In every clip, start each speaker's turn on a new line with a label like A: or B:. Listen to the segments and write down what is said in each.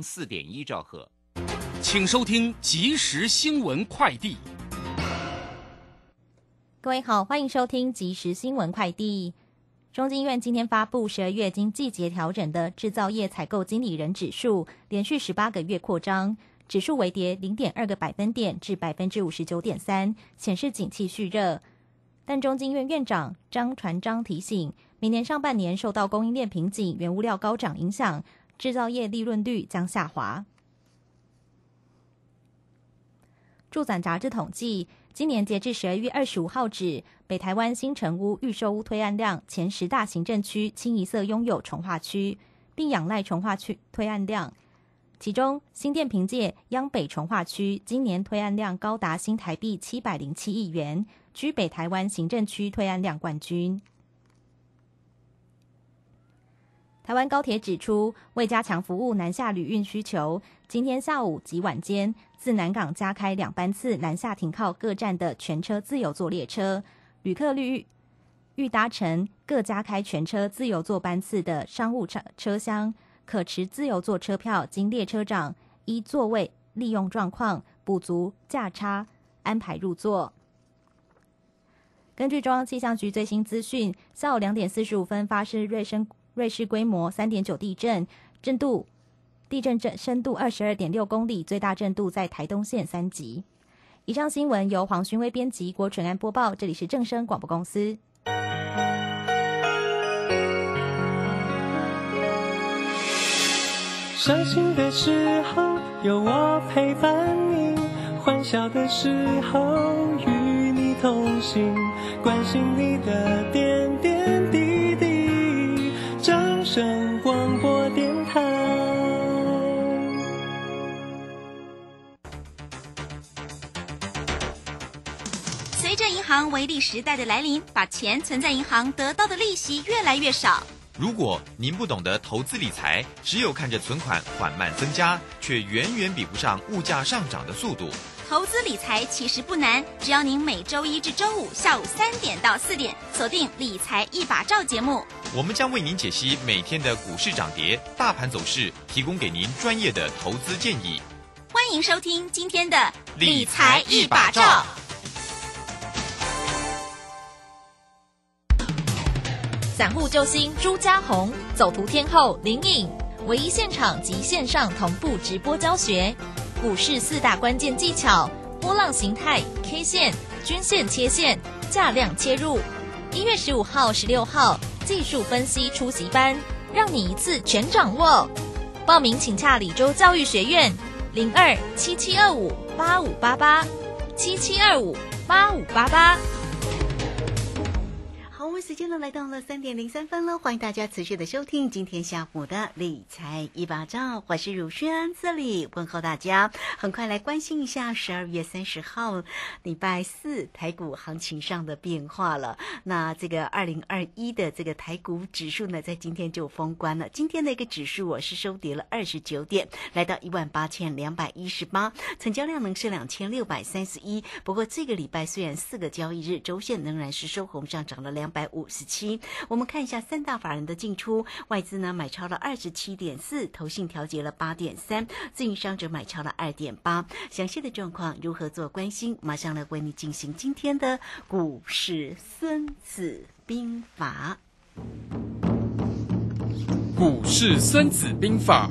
A: 四点一兆赫，
B: 请收听即时新闻快递。
C: 各位好，欢迎收听即时新闻快递。中金院今天发布十二月经季节调整的制造业采购经理人指数，连续十八个月扩张，指数微跌零点二个百分点至百分之五十九点三，显示景气蓄热。但中金院院长张传章提醒，明年上半年受到供应链瓶颈、原物料高涨影响。制造业利润率将下滑。住展杂志统计，今年截至十二月二十五号止，北台湾新城屋预售屋推案量前十大行政区清一色拥有从化区，并仰赖从化区推案量。其中，新店凭借央北从化区今年推案量高达新台币七百零七亿元，居北台湾行政区推案量冠军。台湾高铁指出，为加强服务南下旅运需求，今天下午及晚间自南港加开两班次南下停靠各站的全车自由座列车，旅客率欲搭乘各加开全车自由座班次的商务车车厢，可持自由座车票，经列车长依座位利用状况补足价差，安排入座。根据中央气象局最新资讯，下午两点四十五分发生瑞声。瑞士规模三点九地震，震度地震震深度二十二点六公里，最大震度在台东县三级。以上新闻由黄勋威编辑，郭纯安播报。这里是正声广播公司。
D: 伤心的时候有我陪伴你，欢笑的时候与你同行，关心你的点点。声广播电台。
E: 随着银行微利时代的来临，把钱存在银行得到的利息越来越少。
F: 如果您不懂得投资理财，只有看着存款缓慢增加，却远远比不上物价上涨的速度。
E: 投资理财其实不难，只要您每周一至周五下午三点到四点锁定《理财一把照》节目，
F: 我们将为您解析每天的股市涨跌、大盘走势，提供给您专业的投资建议。
E: 欢迎收听今天的《理财一把照》。
C: 散户救星朱家红，走图天后林颖，唯一现场及线上同步直播教学。股市四大关键技巧：波浪形态、K 线、均线、切线、价量切入。一月十五号、十六号技术分析初级班，让你一次全掌握。报名请洽李州教育学院，零二七七二五八五八八七七二五八五八八。
G: 时间呢来到了三点零三分了，欢迎大家持续的收听今天下午的理财一把照，我是汝轩，这里问候大家。很快来关心一下十二月三十号礼拜四台股行情上的变化了。那这个二零二一的这个台股指数呢，在今天就封关了。今天的一个指数我是收跌了二十九点，来到一万八千两百一十八，成交量呢是两千六百三十一。不过这个礼拜虽然四个交易日周线仍然是收红上涨了两百。五十七，我们看一下三大法人的进出，外资呢买超了二十七点四，投信调节了八点三，自营商则买超了二点八。详细的状况如何做关心？马上来为你进行今天的股市孙子兵法。
B: 股市孙子兵法。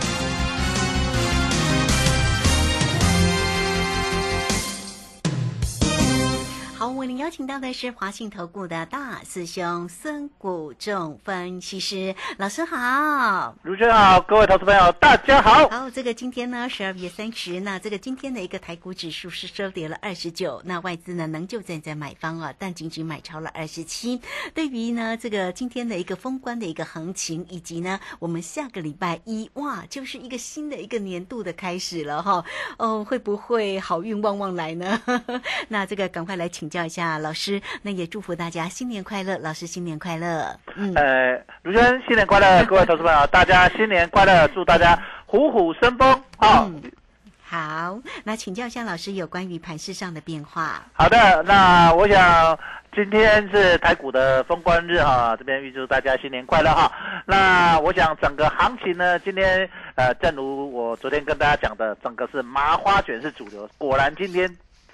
G: 请到的是华信投顾的大师兄孙谷仲分析师老师好，
H: 卢生好，各位投资朋友大家好。
G: 好，这个今天呢十二月三十，那这个今天的一个台股指数是收跌了二十九，那外资呢仍旧站在买方啊，但仅仅买超了二十七。对于呢这个今天的一个封关的一个行情，以及呢我们下个礼拜一哇，就是一个新的一个年度的开始了哈。哦，会不会好运旺旺来呢？那这个赶快来请教一下。那老师，那也祝福大家新年快乐，老师新年快乐。嗯，
H: 呃，卢轩新年快乐，各位投资朋友，大家新年快乐，祝大家虎虎生风啊！
G: 嗯好，那请教一下老师有关于盘市上的变化。
H: 好的，那我想今天是台股的封关日哈，这边预祝大家新年快乐哈。那我想整个行情呢，今天呃，正如我昨天跟大家讲的，整个是麻花卷是主流，果然今天。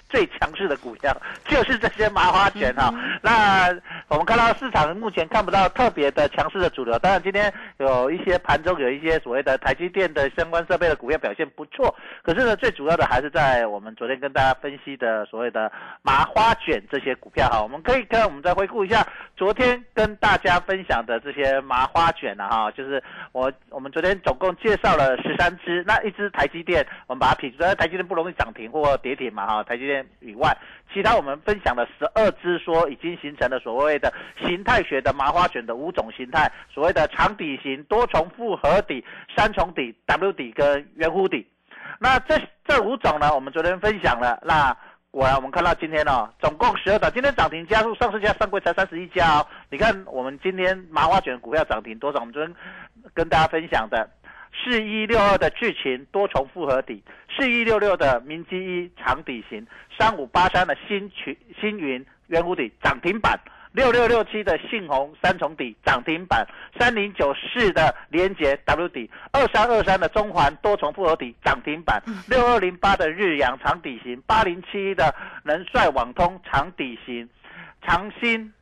H: 最强势的股票 就是这些麻花卷哈、那我们看到市场目前看不到特别的强势的主流，当然今天有一些盘中有一些所谓的台积电的相关设备的股票表现不错，可是呢，最主要的还是在我们昨天跟大家分析的所谓的麻花卷这些股票哈。我们可以看，我们再回顾一下昨天跟大家分享的这些麻花卷啊哈，就是我我们昨天总共介绍了十三只，那一只台积电，我们把它撇除，台积电不容易涨停或跌停嘛哈，台积电以外，其他我们分享了十二只，说已经形成了所谓的形态学的麻花卷的五种形态，所谓的长底型、多重复合底、三重底、W 底跟圆弧底。那这这五种呢，我们昨天分享了，那果然我们看到今天哦，总共十二档，今天涨停加速上市价上柜才三十一家哦。你看我们今天麻花卷股票涨停多少？我们昨天跟大家分享的。四一六二的智勤多重复合底，四一六六的明基一长底型，三五八三的新群新云圆弧底涨停板，六六六七的信鸿三重底涨停板，三零九四的联捷 W 底，二三二三的中环多重复合底涨停板，六二零八的日阳长底型，八零七的能帅网通长底型，长兴。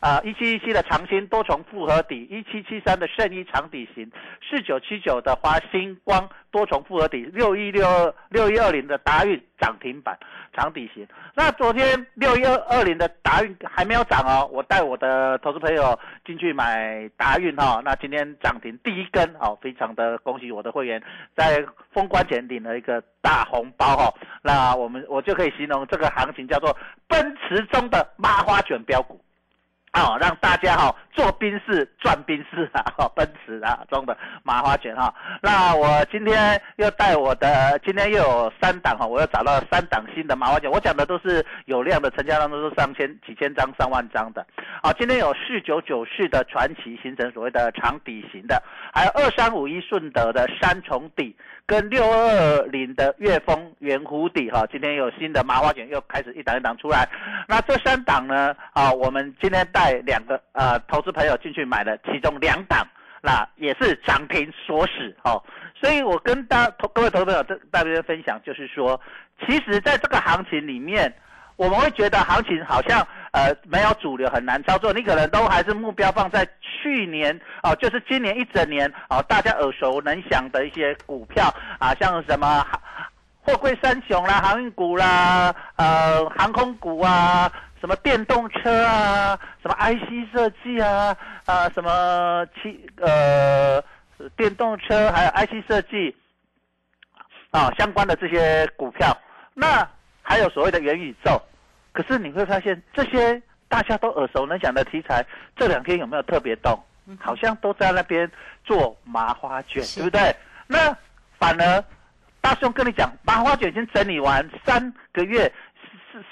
H: 啊，一七一七的长兴多重复合底，一七七三的圣一长底型，四九七九的华星光多重复合底，六一六二六一二零的达运涨停板长底型。那昨天六一二二零的达运还没有涨哦，我带我的投资朋友进去买达运哈、那今天涨停第一根哦，非常的恭喜我的会员在封关前领了一个大红包哈、那我们我就可以形容这个行情叫做奔驰中的麻花卷标股。哦，让大家哈、做宾士赚宾士啊，哈奔驰啊中的麻花卷哈、那我今天又带我的，今天又有三档哈、我又找到三档新的麻花卷。我讲的都是有量的，成交量都是上千、几千张、上万张的。啊，今天有四九九四的传奇形成所谓的长底型的，还有二三五一顺德的三重底，跟六二零的岳峰圆弧底哈、今天有新的麻花卷又开始一档一档出来。那这三档呢，啊，我们今天带两个呃投资朋友进去买了，其中两档，那也是涨停锁死哦。所以我跟大投各位投资朋友这大家分享，就是说，其实在这个行情里面，我们会觉得行情好像呃没有主流，很难操作。你可能都还是目标放在去年哦、就是今年一整年哦、大家耳熟能详的一些股票啊，像什么。货柜三雄啦，航运股啦，呃，航空股啊，什么电动车啊，什么 IC 设计啊，啊，什么汽呃电动车还有 IC 设计啊相关的这些股票，那还有所谓的元宇宙，可是你会发现这些大家都耳熟能详的题材，这两天有没有特别动？好像都在那边做麻花卷，
G: 是
H: 对不对？那反而大兄跟你讲，麻花卷已经整理完三个月、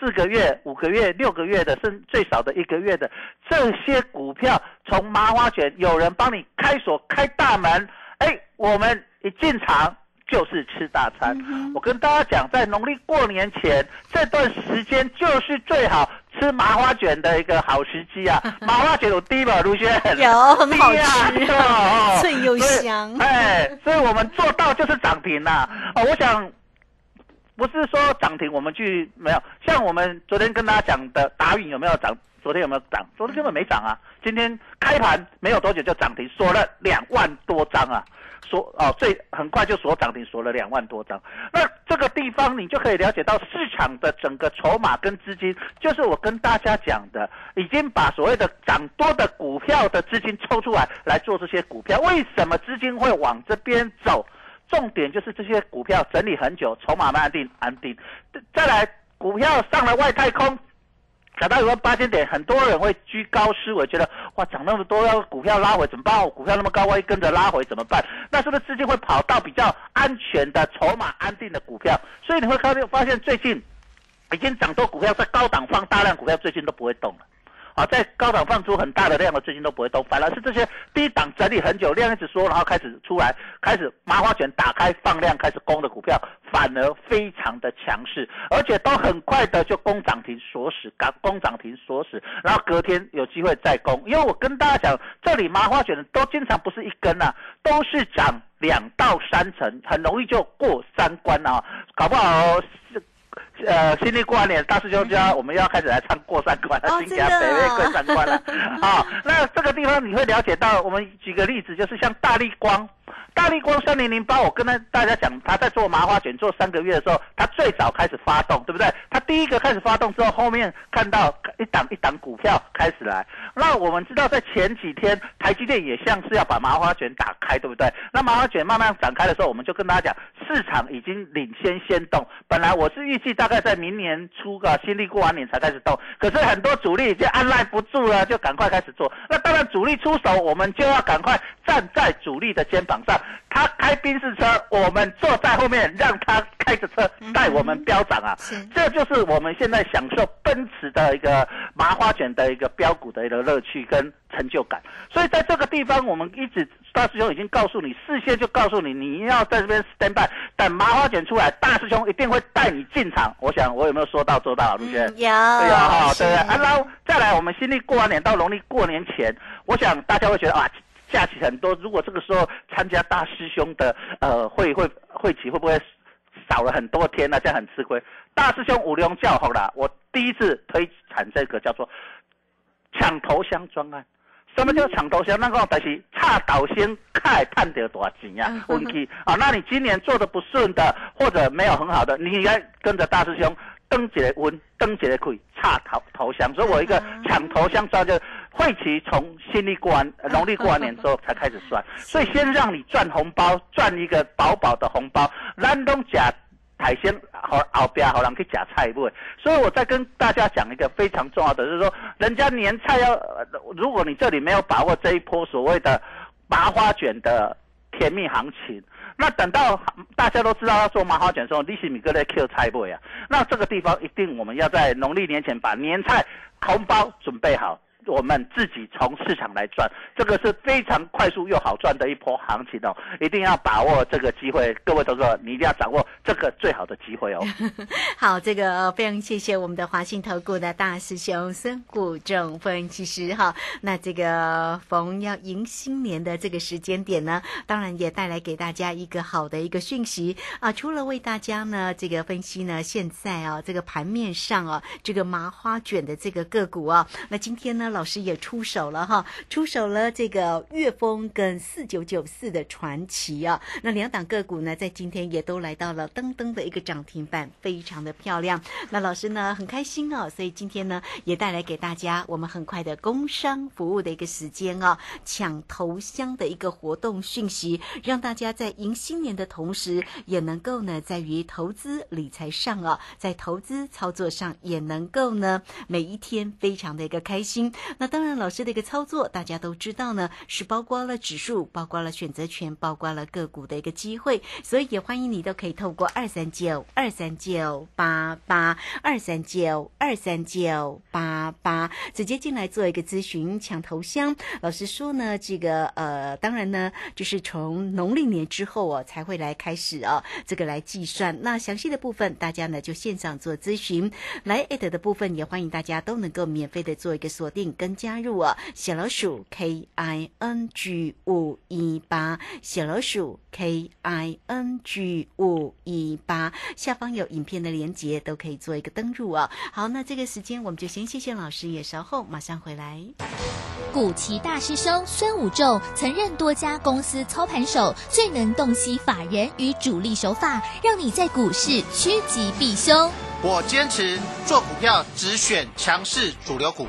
H: 四四个月、五个月、六个月的，甚至最少的一个月的这些股票，从麻花卷有人帮你开锁、开大门，哎，我们一进场。就是吃大餐。我跟大家讲，在农历过年前这段时间，就是最好吃麻花卷的一个好时机啊！麻花卷有低吧，卢轩？
G: 有很好吃
H: 哦
G: 脆又
H: 所以
G: 香
H: 哎，所以我们做到就是涨停呐、哦，我想不是说涨停我们去没有，像我们昨天跟大家讲的达运有没有涨？昨天有没有涨？昨天根本没涨啊！今天开盘没有多久就涨停，锁了两万多张啊！锁哦，最很快就锁涨停，锁了两万多张。那这个地方你就可以了解到市场的整个筹码跟资金，就是我跟大家讲的，已经把所谓的涨多的股票的资金抽出来来做这些股票。为什么资金会往这边走？重点就是这些股票整理很久，筹码慢安定安定。再来，股票上了外太空。涨到一万八千点，很多人会居高思维，觉得哇涨那么多，要股票拉回怎么办？股票那么高，万一跟着拉回怎么办？那是不是资金会跑到比较安全的、筹码安定的股票？所以你会看发现最近已经涨多股票在高档放大量股票，最近都不会动了。啊，在高档放出很大的量的，最近都不会动，反而是这些低档整理很久，量一直缩，然后开始出来，开始麻花卷打开放量开始攻的股票，反而非常的强势，而且都很快的就攻涨停锁死，刚攻涨停锁死，然后隔天有机会再攻。因为我跟大家讲，这里麻花卷都经常不是一根啊，都是涨两到三成，很容易就过三关啊，搞不好。呃，新历过完年，大师兄就要我们要开始来唱过三关了，新家北岳过三关了。好，那这个地方你会了解到，我们举个例子，就是像大力光。大力光三零零八，我跟他大家讲，他在做麻花卷做三个月的时候，他最早开始发动，对不对？他第一个开始发动之后，后面看到一档一档股票开始来。那我们知道，在前几天，台积电也像是要把麻花卷打开，对不对？那麻花卷慢慢展开的时候，我们就跟大家讲，市场已经领先先动。本来我是预计大概在明年初个新历过完年才开始动，可是很多主力已经按耐不住了，就赶快开始做。那当然，主力出手，我们就要赶快站在主力的肩膀上。他开宾士车，我们坐在后面，让他开着车带我们飙涨啊！这就是我们现在享受奔驰的一个麻花卷的一个标股的一个乐趣跟成就感。所以在这个地方，我们一直大师兄已经告诉你，事先就告诉你，你要在这边 stand by，等麻花卷出来，大师兄一定会带你进场。我想我有没有说到做到，陆轩？
G: 有，
H: 对啊，哈，对啊。然后再来，我们新历过完年到农历过年前，我想大家会觉得啊。假期很多，如果这个时候参加大师兄的呃会会会期，会不会少了很多天呢？这样很吃亏。大师兄五龙叫好了，我第一次推产这个叫做抢头香专案。什么叫抢头香？那个但是差导先看探得多少钱呀？问题啊，那你今年做的不顺的，或者没有很好的，你应该跟着大师兄登起来温，登起来可以差头头香。所以我一个抢头香专就。会期从新历过完，农历过完年之后才开始算，所以先让你赚红包，赚一个饱饱的红包。咱东假海鲜好后边好人去假菜不？所以我再跟大家讲一个非常重要的，就是说，人家年菜要，如果你这里没有把握这一波所谓的麻花卷的甜蜜行情，那等到大家都知道要做麻花卷的时候，利息米哥在 Q 菜不呀？那这个地方一定我们要在农历年前把年菜红包准备好。我们自己从市场来赚，这个是非常快速又好赚的一波行情哦，一定要把握这个机会。各位投资者，你一定要掌握这个最好的机会哦。
G: 好，这个非常谢谢我们的华信投顾的大师兄孙谷正分析师哈。那这个逢要迎新年的这个时间点呢，当然也带来给大家一个好的一个讯息啊。除了为大家呢这个分析呢，现在啊这个盘面上啊这个麻花卷的这个个股啊，那今天呢。老师也出手了哈，出手了这个岳峰跟四九九四的传奇啊，那两档个股呢，在今天也都来到了噔噔的一个涨停板，非常的漂亮。那老师呢很开心哦，所以今天呢也带来给大家我们很快的工商服务的一个时间哦，抢头香的一个活动讯息，让大家在迎新年的同时，也能够呢在于投资理财上啊，在投资操作上也能够呢每一天非常的一个开心。那当然，老师的一个操作，大家都知道呢，是包括了指数，包括了选择权，包括了个股的一个机会，所以也欢迎你都可以透过二三九二三九八八二三九二三九八八直接进来做一个咨询抢头香。老师说呢，这个呃，当然呢，就是从农历年之后哦，才会来开始哦，这个来计算。那详细的部分，大家呢就线上做咨询，来艾特的部分也欢迎大家都能够免费的做一个锁定。跟加入啊，小老鼠 K I N G 五一八，小老鼠 K I N G 五一八，下方有影片的连接，都可以做一个登入啊。好，那这个时间我们就先谢谢老师，也稍后马上回来。
E: 古奇大师兄孙武仲曾任多家公司操盘手，最能洞悉法人与主力手法，让你在股市趋吉避凶。
A: 我坚持做股票，只选强势主流股。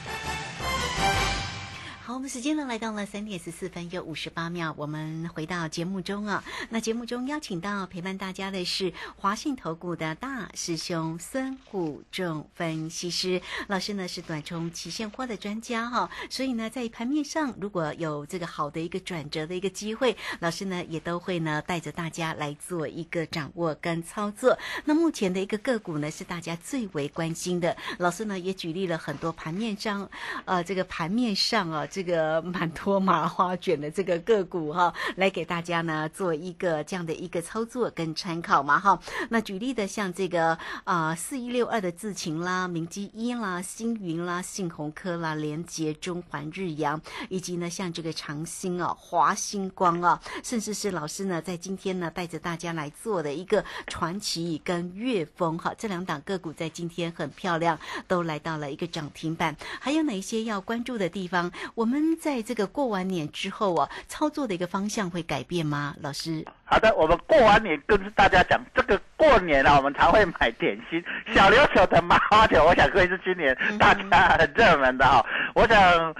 G: 我们时间呢来到了三点十四分又五十八秒，我们回到节目中啊。那节目中邀请到陪伴大家的是华信投顾的大师兄孙谷仲分析师老师呢，是短冲期现货的专家哈、所以呢，在盘面上如果有这个好的一个转折的一个机会，老师呢也都会呢带着大家来做一个掌握跟操作。那目前的一个个股呢是大家最为关心的，老师呢也举例了很多盘面上，呃，这个盘面上啊，这这个满托麻花卷的这个个股哈、来给大家呢做一个这样的一个操作跟参考嘛哈。那举例的像这个啊四一六二的智勤啦、明基一啦、星云啦、信鸿科啦、联捷、中环日阳，以及呢像这个长兴啊、华星光啊，甚至是老师呢在今天呢带着大家来做的一个传奇跟粤风哈，这两档个股在今天很漂亮，都来到了一个涨停板。还有哪一些要关注的地方？我们在这个过完年之后啊，操作的一个方向会改变吗？老师？
H: 好的，我们过完年跟大家讲，这个过年啊，我们常会买点心，小琉球的麻花卷，我想会是今年大家很热门的哈。我想，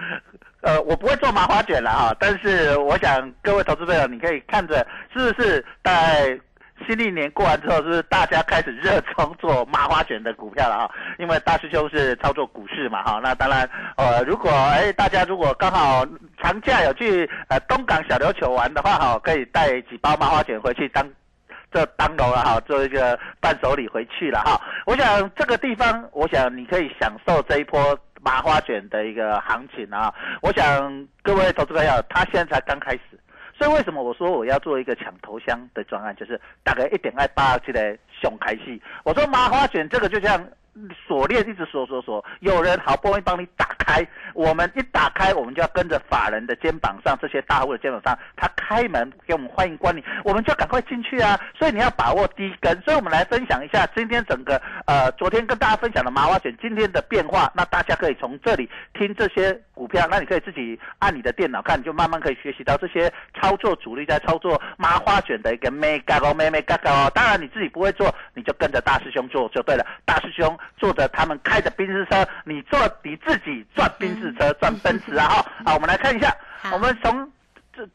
H: 呃，我不会做麻花卷了哈，但是我想各位投资朋友，你可以看着是不是在。新历年过完之后，是不是大家开始热衷做麻花卷的股票了哈？因为大师兄是操作股市嘛哈，那当然，呃，如果哎大家如果刚好长假有去呃东港小琉球玩的话哈，可以带几包麻花卷回去当这当楼了哈，做一个伴手礼回去了哈。我想这个地方，我想你可以享受这一波麻花卷的一个行情啊。我想各位投资朋友，他现在才刚开始。所以为什么我说我要做一个抢头香的专案，就是大概一点二八这个熊开戏。我说麻花卷这个就像锁链一直锁锁锁，有人好不容易帮你打开，我们一打开，我们就要跟着法人的肩膀上，这些大户的肩膀上，他开门给我们欢迎光临，我们就赶快进去啊！所以你要把握第一根。所以我们来分享一下今天整个呃，昨天跟大家分享的麻花卷今天的变化，那大家可以从这里听这些股票，那你可以自己按你的电脑看，你就慢慢可以学习到这些操作主力在操作麻花卷的一个 mega 哦，mega 哦。当然你自己不会做，你就跟着大师兄做就对了。大师兄坐着他们开着宾士车，你坐你自己赚宾士车，赚奔驰啊！哈，好，我们来看一下，我们从。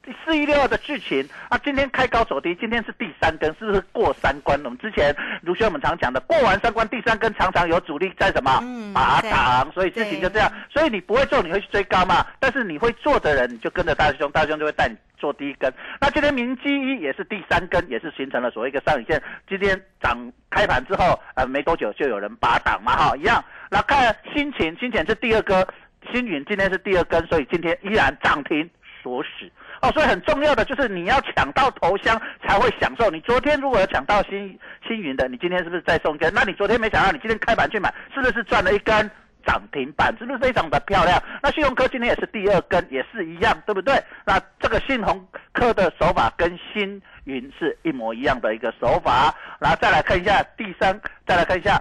H: 这四一六二的剧情啊，今天开高走低，今天是第三根，是不是过三关？我们之前卢轩我们常讲的，过完三关第三根常常有主力在什么
G: 嗯
H: 拔
G: 对
H: 档，所以事情就这样。所以你不会做，你会去追高嘛？但是你会做的人，你就跟着大师兄，大师兄就会带你做第一根。那今天明基一也是第三根，也是形成了所谓一个上影线。今天涨开盘之后，呃，没多久就有人拔档嘛，哈，一样。那看新情，新情是第二根，星云今天是第二根，所以今天依然涨停锁死。哦，所以很重要的就是你要抢到头香才会享受。你昨天如果有抢到星星云的，你今天是不是再送一根？那你昨天没抢到，你今天开盘去买，是不是赚了一根涨停板？是不是非常的漂亮？那信鸿科今天也是第二根，也是一样，对不对？那这个信鸿科的手法跟星云是一模一样的一个手法。然后再来看一下第三，再来看一下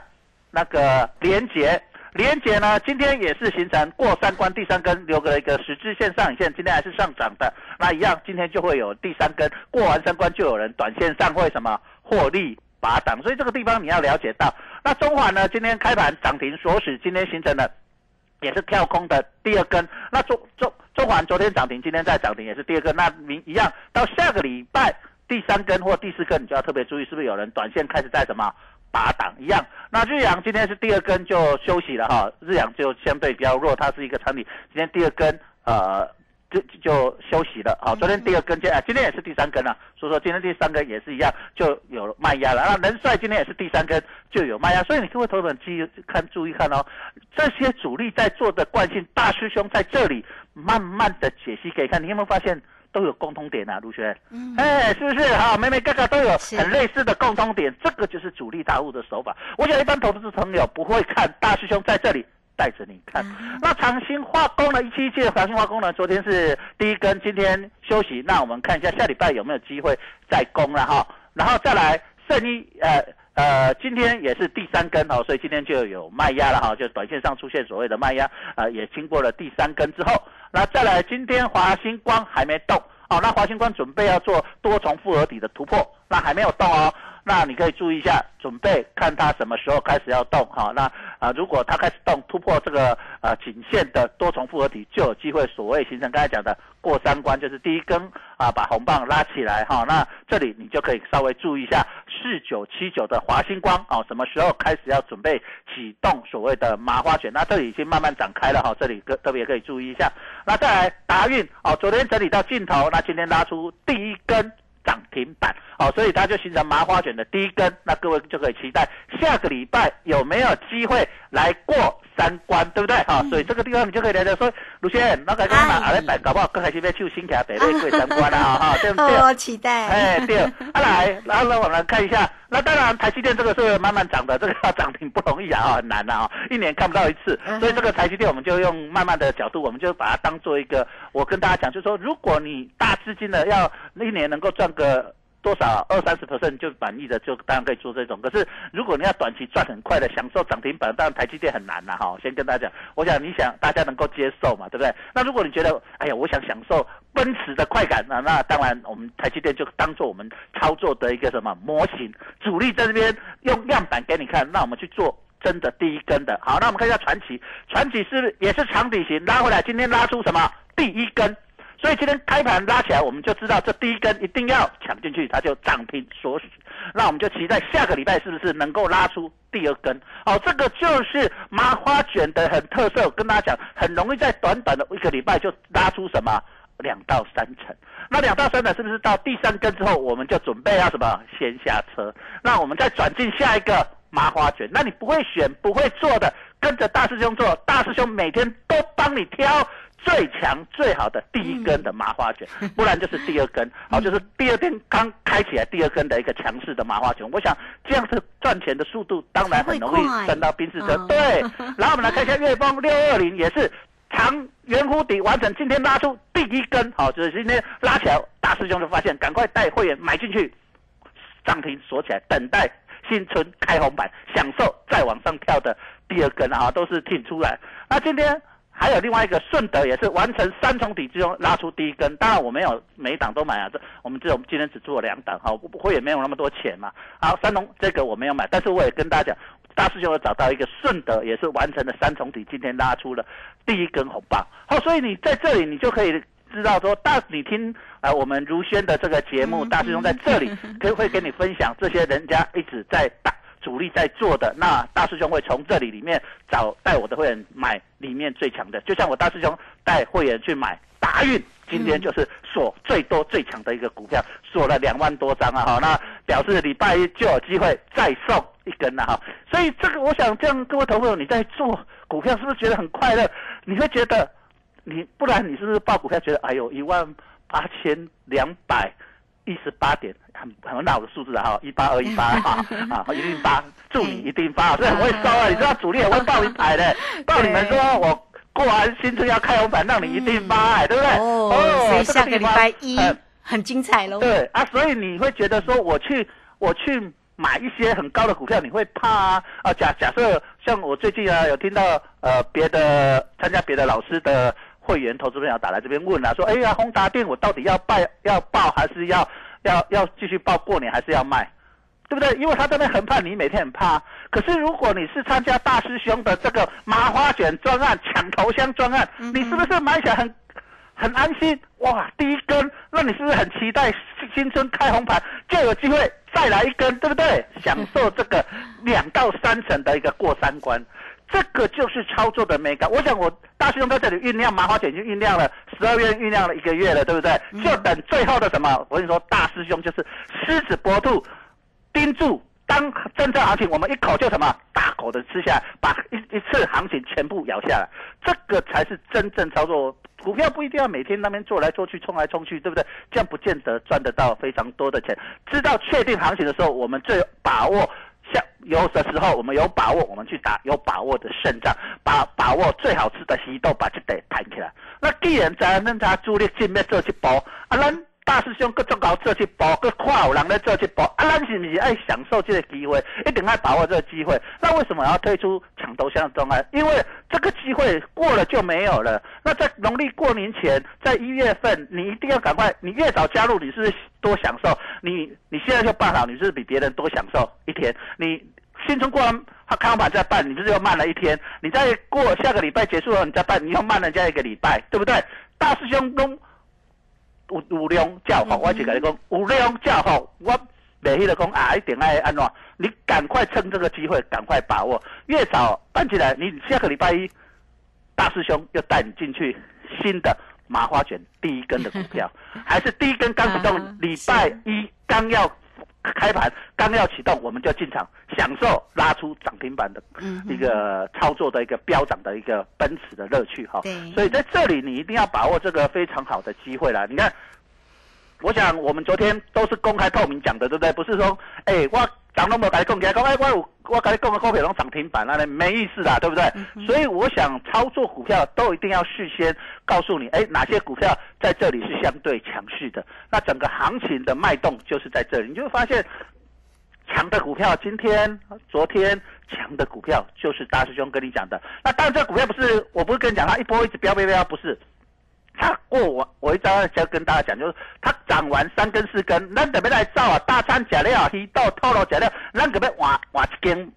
H: 那个连结。连结呢，今天也是形成过三关，第三根留个一个十字线上影线，今天还是上涨的。那一样，今天就会有第三根过完三关，就有人短线上会什么获利拔档，所以这个地方你要了解到。那中环呢，今天开盘涨停锁死，今天形成了也是跳空的第二根。那中中中环昨天涨停，今天再涨停也是第二根。那明一样，到下个礼拜第三根或第四根，你就要特别注意，是不是有人短线开始在什么？拔档一样，那日阳今天是第二根就休息了哈，日阳就相对比较弱，它是一个长底，今天第二根呃就就休息了，好，昨天第二根今啊今天也是第三根了，所以说今天第三根也是一样就有卖压了，那人帅今天也是第三根就有卖压，所以你各位投资者看注意看哦，这些主力在做的惯性，大师兄在这里慢慢的解析给你看，你有没有发现？都有共通点啊，卢轩，
G: 嗯
H: 哎，是不是哈？每每个个都有很类似的共通点，这个就是主力大户的手法。我想一般投资朋友不会看，大师兄在这里带着你看。
G: 啊
H: 那长兴化工呢？一期一期的长兴化工呢？昨天是第一根，今天休息。那我们看一下下礼拜有没有机会再攻了哈。然后再来圣一呃。呃，今天也是第三根哦，所以今天就有卖压了哈，就短线上出现所谓的卖压，呃，也经过了第三根之后，那再来今天华星光还没动。哦，那华星光准备要做多重复合体的突破，那还没有动哦，那你可以注意一下，准备看它什么时候开始要动。哈、那啊，如果它开始动突破这个呃颈线的多重复合体，就有机会所谓形成刚才讲的过三关，就是第一根啊把红棒拉起来哈。那这里你就可以稍微注意一下四九七九的华星光哦，什么时候开始要准备启动所谓的麻花卷？那这里已经慢慢展开了哈，这里特特别可以注意一下。那再来达运哦，昨天整理到尽头，那今天拉出第一根。涨停板，哦，所以它就形成麻花卷的第一根，那各位就可以期待下个礼拜有没有机会来过三关，对不对？哈，所以这个地方你就可以聊聊说，卢先，那个干嘛阿来摆，搞不好刚开始要去新卡北类过三关了啊，哈，对不对？
G: 哦，期待。
H: 哎，对，啊来，然后呢，我们来看一下，那当然台积电这个是慢慢涨的，这个要涨停不容易啊，很难的啊，一年看不到一次，所以这个台积电我们就用慢慢的角度，我们就把它当做一个，我跟大家讲，就是说，如果你大资金的要一年能够赚个。多少二三十 percent 就满意的，就当然可以做这种。可是如果你要短期赚很快的，享受涨停板，当然台积电很难了哈。先跟大家讲，我想你想大家能够接受嘛，对不对？那如果你觉得，哎呀，我想享受奔驰的快感，那那当然我们台积电就当做我们操作的一个什么模型，主力在这边用样板给你看，那我们去做真的第一根的。好，那我们看一下传奇，传奇是也是长底型拉回来，今天拉出什么第一根？所以今天开盘拉起来，我们就知道这第一根一定要抢进去，它就涨停锁死。那我们就期待下个礼拜是不是能够拉出第二根？哦，这个就是麻花卷的很特色。跟大家讲，很容易在短短的一个礼拜就拉出什么两到三成。那两到三成是不是到第三根之后，我们就准备要什么先下车？那我们再转进下一个麻花卷。那你不会选、不会做的，跟着大师兄做，大师兄每天都帮你挑。最强最好的第一根的麻花卷，不然就是第二根，好，就是第二天刚开起来第二根的一个强势的麻花卷。我想这样子赚钱的速度当然很容易赚到冰室车。对，然后我们来看一下月峰六二零也是长圆弧底完成，今天拉出第一根，好，就是今天拉起来，大师兄就发现，赶快带会员买进去，涨停锁起来，等待新春开红板，享受再往上跳的第二根啊，都是挺出来。那今天。还有另外一个顺德也是完成三重底之中拉出第一根，当然我没有每一档都买啊，这我们这种今天只做了两档，好，会也没有那么多钱嘛。好，三重这个我没有买，但是我也跟大家讲，大师兄有找到一个顺德也是完成了三重底，今天拉出了第一根红棒。好，所以你在这里你就可以知道说，大你听啊我们如轩的这个节目，大师兄在这里可以会跟你分享这些人家一直在打。主力在做的，那大师兄会从这里里面找带我的会员买里面最强的，就像我大师兄带会员去买达运，今天就是锁最多最强的一个股票，锁了两万多张啊！哈，那表示礼拜一就有机会再送一根了哈。所以这个，我想这样各位投朋友，你在做股票是不是觉得很快乐？你会觉得你不然你是不是报股票觉得哎呦一万八千两百？一十八点，很很老的数字哈，一八二一八 哈啊，一定发，祝你一定发，所以很会收啊，你知道主力也会报一排 的，报你们说我过完新春要开红盘，让你一定发，对不对？
G: 哦，所以下个礼拜一很精彩喽。
H: 对啊，所以你会觉得说我去我去买一些很高的股票，你会怕啊？啊，假假设像我最近啊有听到呃别的参加别的老师的。会员投资朋友打来这边问啊，说：“哎呀，宏达电我到底要拜要报还是要要要继续报过年还是要卖，对不对？因为他这边很怕你每天很怕。可是如果你是参加大师兄的这个麻花卷专案、抢头香专案，你是不是买起来很很安心？哇，第一根，那你是不是很期待新春开红盘就有机会再来一根，对不对？享受这个两到三成的一个过三关。”这个就是操作的美感。我想，我大师兄在这里酝酿麻花卷，已经酝酿了十二月，酝酿了一个月了，对不对？就等最后的什么？我跟你说，大师兄就是狮子搏兔，盯住当真正行情，我们一口就什么大口的吃下来，把一一次行情全部咬下来，这个才是真正操作。股票不一定要每天那边做来做去，冲来冲去，对不对？这样不见得赚得到非常多的钱。知道确定行情的时候，我们最把握。有的时候，我们有把握，我们去打有把握的胜仗，把把握最好吃的西豆，把这得弹起来。那既然在恁家主力进面做一波，啊，咱大师兄各种搞做一波，各看有人在做一波，啊，咱是不是爱享受这个机会？一定要把握这个机会。那为什么要推出抢头香的状态？因为这个机会过了就没有了。那在农历过年前，在一月份，你一定要赶快，你越早加入，你是多享受。你你现在就办好，你是比别人多享受一天。你新春过完开盘再办，你不是又慢了一天？你再过下个礼拜结束了，你再办，你又慢人家一个礼拜，对不对？大师兄公有有量叫好，我就跟你讲，有量叫好，我每迄个讲啊，一定爱安怎？你赶快趁这个机会，赶快把握，越早办起来，你下个礼拜一，大师兄又带你进去新的麻花卷第一根的股票，还是第一根刚启动，礼拜一刚要开盘，刚要启动，我们就进场享受拉出涨停板的一个操作的一个飙涨的一个奔驰的乐趣哈。所以在这里你一定要把握这个非常好的机会啦。你看，我想我们昨天都是公开透明讲的，对不对？不是说，哎，我。涨那么该讲起来，讲哎，我我跟你讲个股票拢涨停板，那没意思啦，对不对？所以我想操作股票都一定要事先告诉你，哎，哪些股票在这里是相对强势的。那整个行情的脉动就是在这里，你就会发现强的股票，今天、昨天强的股票就是大师兄跟你讲的。那当然，这股票不是，我不是跟你讲它一波一直飙飙飙，不是。它过我我一早就跟大家讲，就是他长完三根四根，咱特别来造啊，大餐食了，鱼豆套路食了，咱特别换换一根，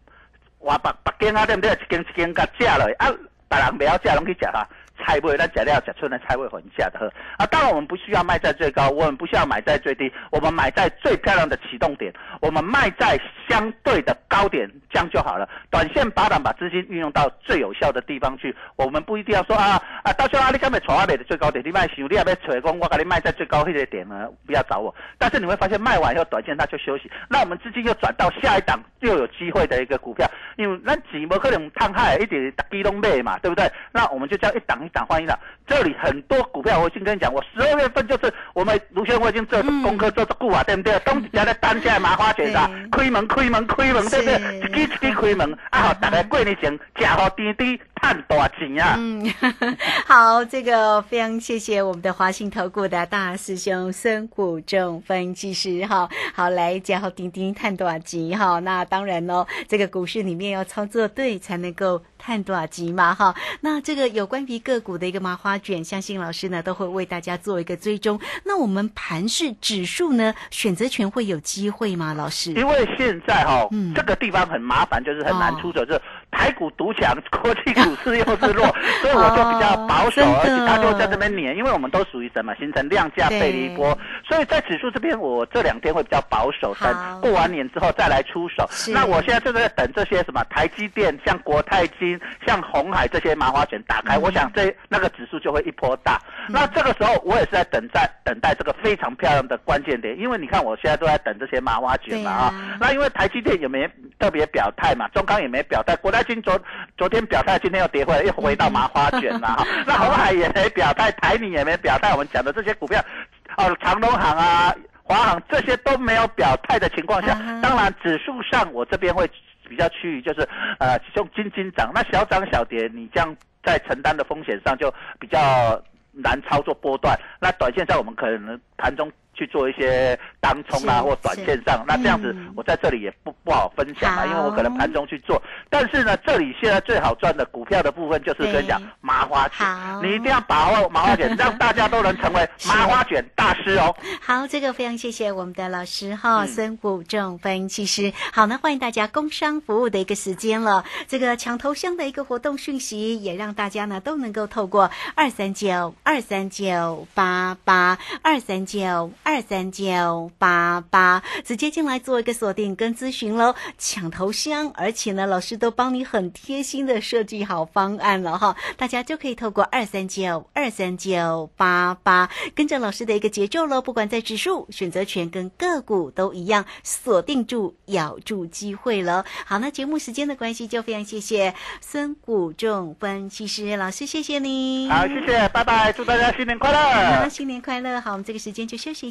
H: 换白白根啊，对不对？一根一根甲食落，啊，别人不要食，拢去食啊。菜味，那假料假春的菜味很下的喝啊！当然我们不需要卖在最高，我们不需要买在最低，我们买在最漂亮的启动点，我们卖在相对的高点，这样就好了。短线把档把资金运用到最有效的地方去，我们不一定要说啊啊！到时候阿里刚才炒阿美的最高点，你卖想你要不要吹工？我给你卖在最高那个点呢？不要找我。但是你会发现卖完以后，短线它就休息，那我们资金又转到下一档又有机会的一个股票，因为那几毛可能探海一点大基隆卖嘛，对不对？那我们就叫一档。涨欢迎了，这里很多股票，我先跟你讲，我十二月份就是我们卢轩，我已经做功课做的够啊，对不对？东家的单价麻花卷的，开门开门开门，对不对？一支一支开门，啊好，大家过年前吃好滴滴。赚大钱啊！嗯，
G: 好，这个非常谢谢我们的华信投顾的大师兄孙谷仲分析师哈，好来讲好钉钉探多少级哈，那当然哦，这个股市里面要操作对才能够探多少集嘛哈，那这个有关于个股的一个麻花卷，相信老师呢都会为大家做一个追踪。那我们盘市指数呢，选择权会有机会吗？老师？
H: 因为现在哈，嗯，这个地方很麻烦，就是很难出手，就是台股独强，国际股。市又是弱，所以我就比较保守，而且它就在这边碾，因为我们都属于什么形成量价背离波，所以在指数这边我这两天会比较保守，等过完年之后再来出手。那我现在正在等这些什么台积电、像国泰金、像红海这些麻花卷打开，我想这那个指数就会一波大。那这个时候我也是在等待等待这个非常漂亮的关键点，因为你看我现在都在等这些麻花卷嘛啊。那因为台积电也没特别表态嘛，中钢也没表态，国泰金昨昨天表态，今天又。跌回来又回到麻花卷了哈，那红海也没表态，台泥也没表态，我们讲的这些股票，哦，长隆行啊、华航这些都没有表态的情况下，当然指数上我这边会比较趋于就是呃用金金涨，那小涨小跌，你这样在承担的风险上就比较难操作波段，那短线上我们可能盘中。去做一些当冲啊，或短线上，那这样子我在这里也不不好分享啊，因为我可能盘中去做。但是呢，这里现在最好赚的股票的部分就是跟讲麻花卷，你一定要把握麻花卷，让大家都能成为 麻花卷大师哦。
G: 好，这个非常谢谢我们的老师哈，孙谷正分析师。好，那欢迎大家工商服务的一个时间了，这个抢头香的一个活动讯息，也让大家呢都能够透过二三九二三九八八二三九。二三九八八，直接进来做一个锁定跟咨询喽，抢头香，而且呢，老师都帮你很贴心的设计好方案了哈，大家就可以透过二三九二三九八八，跟着老师的一个节奏喽，不管在指数、选择权跟个股都一样，锁定住、咬住机会了。好，那节目时间的关系，就非常谢谢孙谷仲分析师老师，谢谢你。
H: 好，谢谢，拜拜，祝大家新年快乐。
G: 好，新年快乐。好，我们这个时间就休息一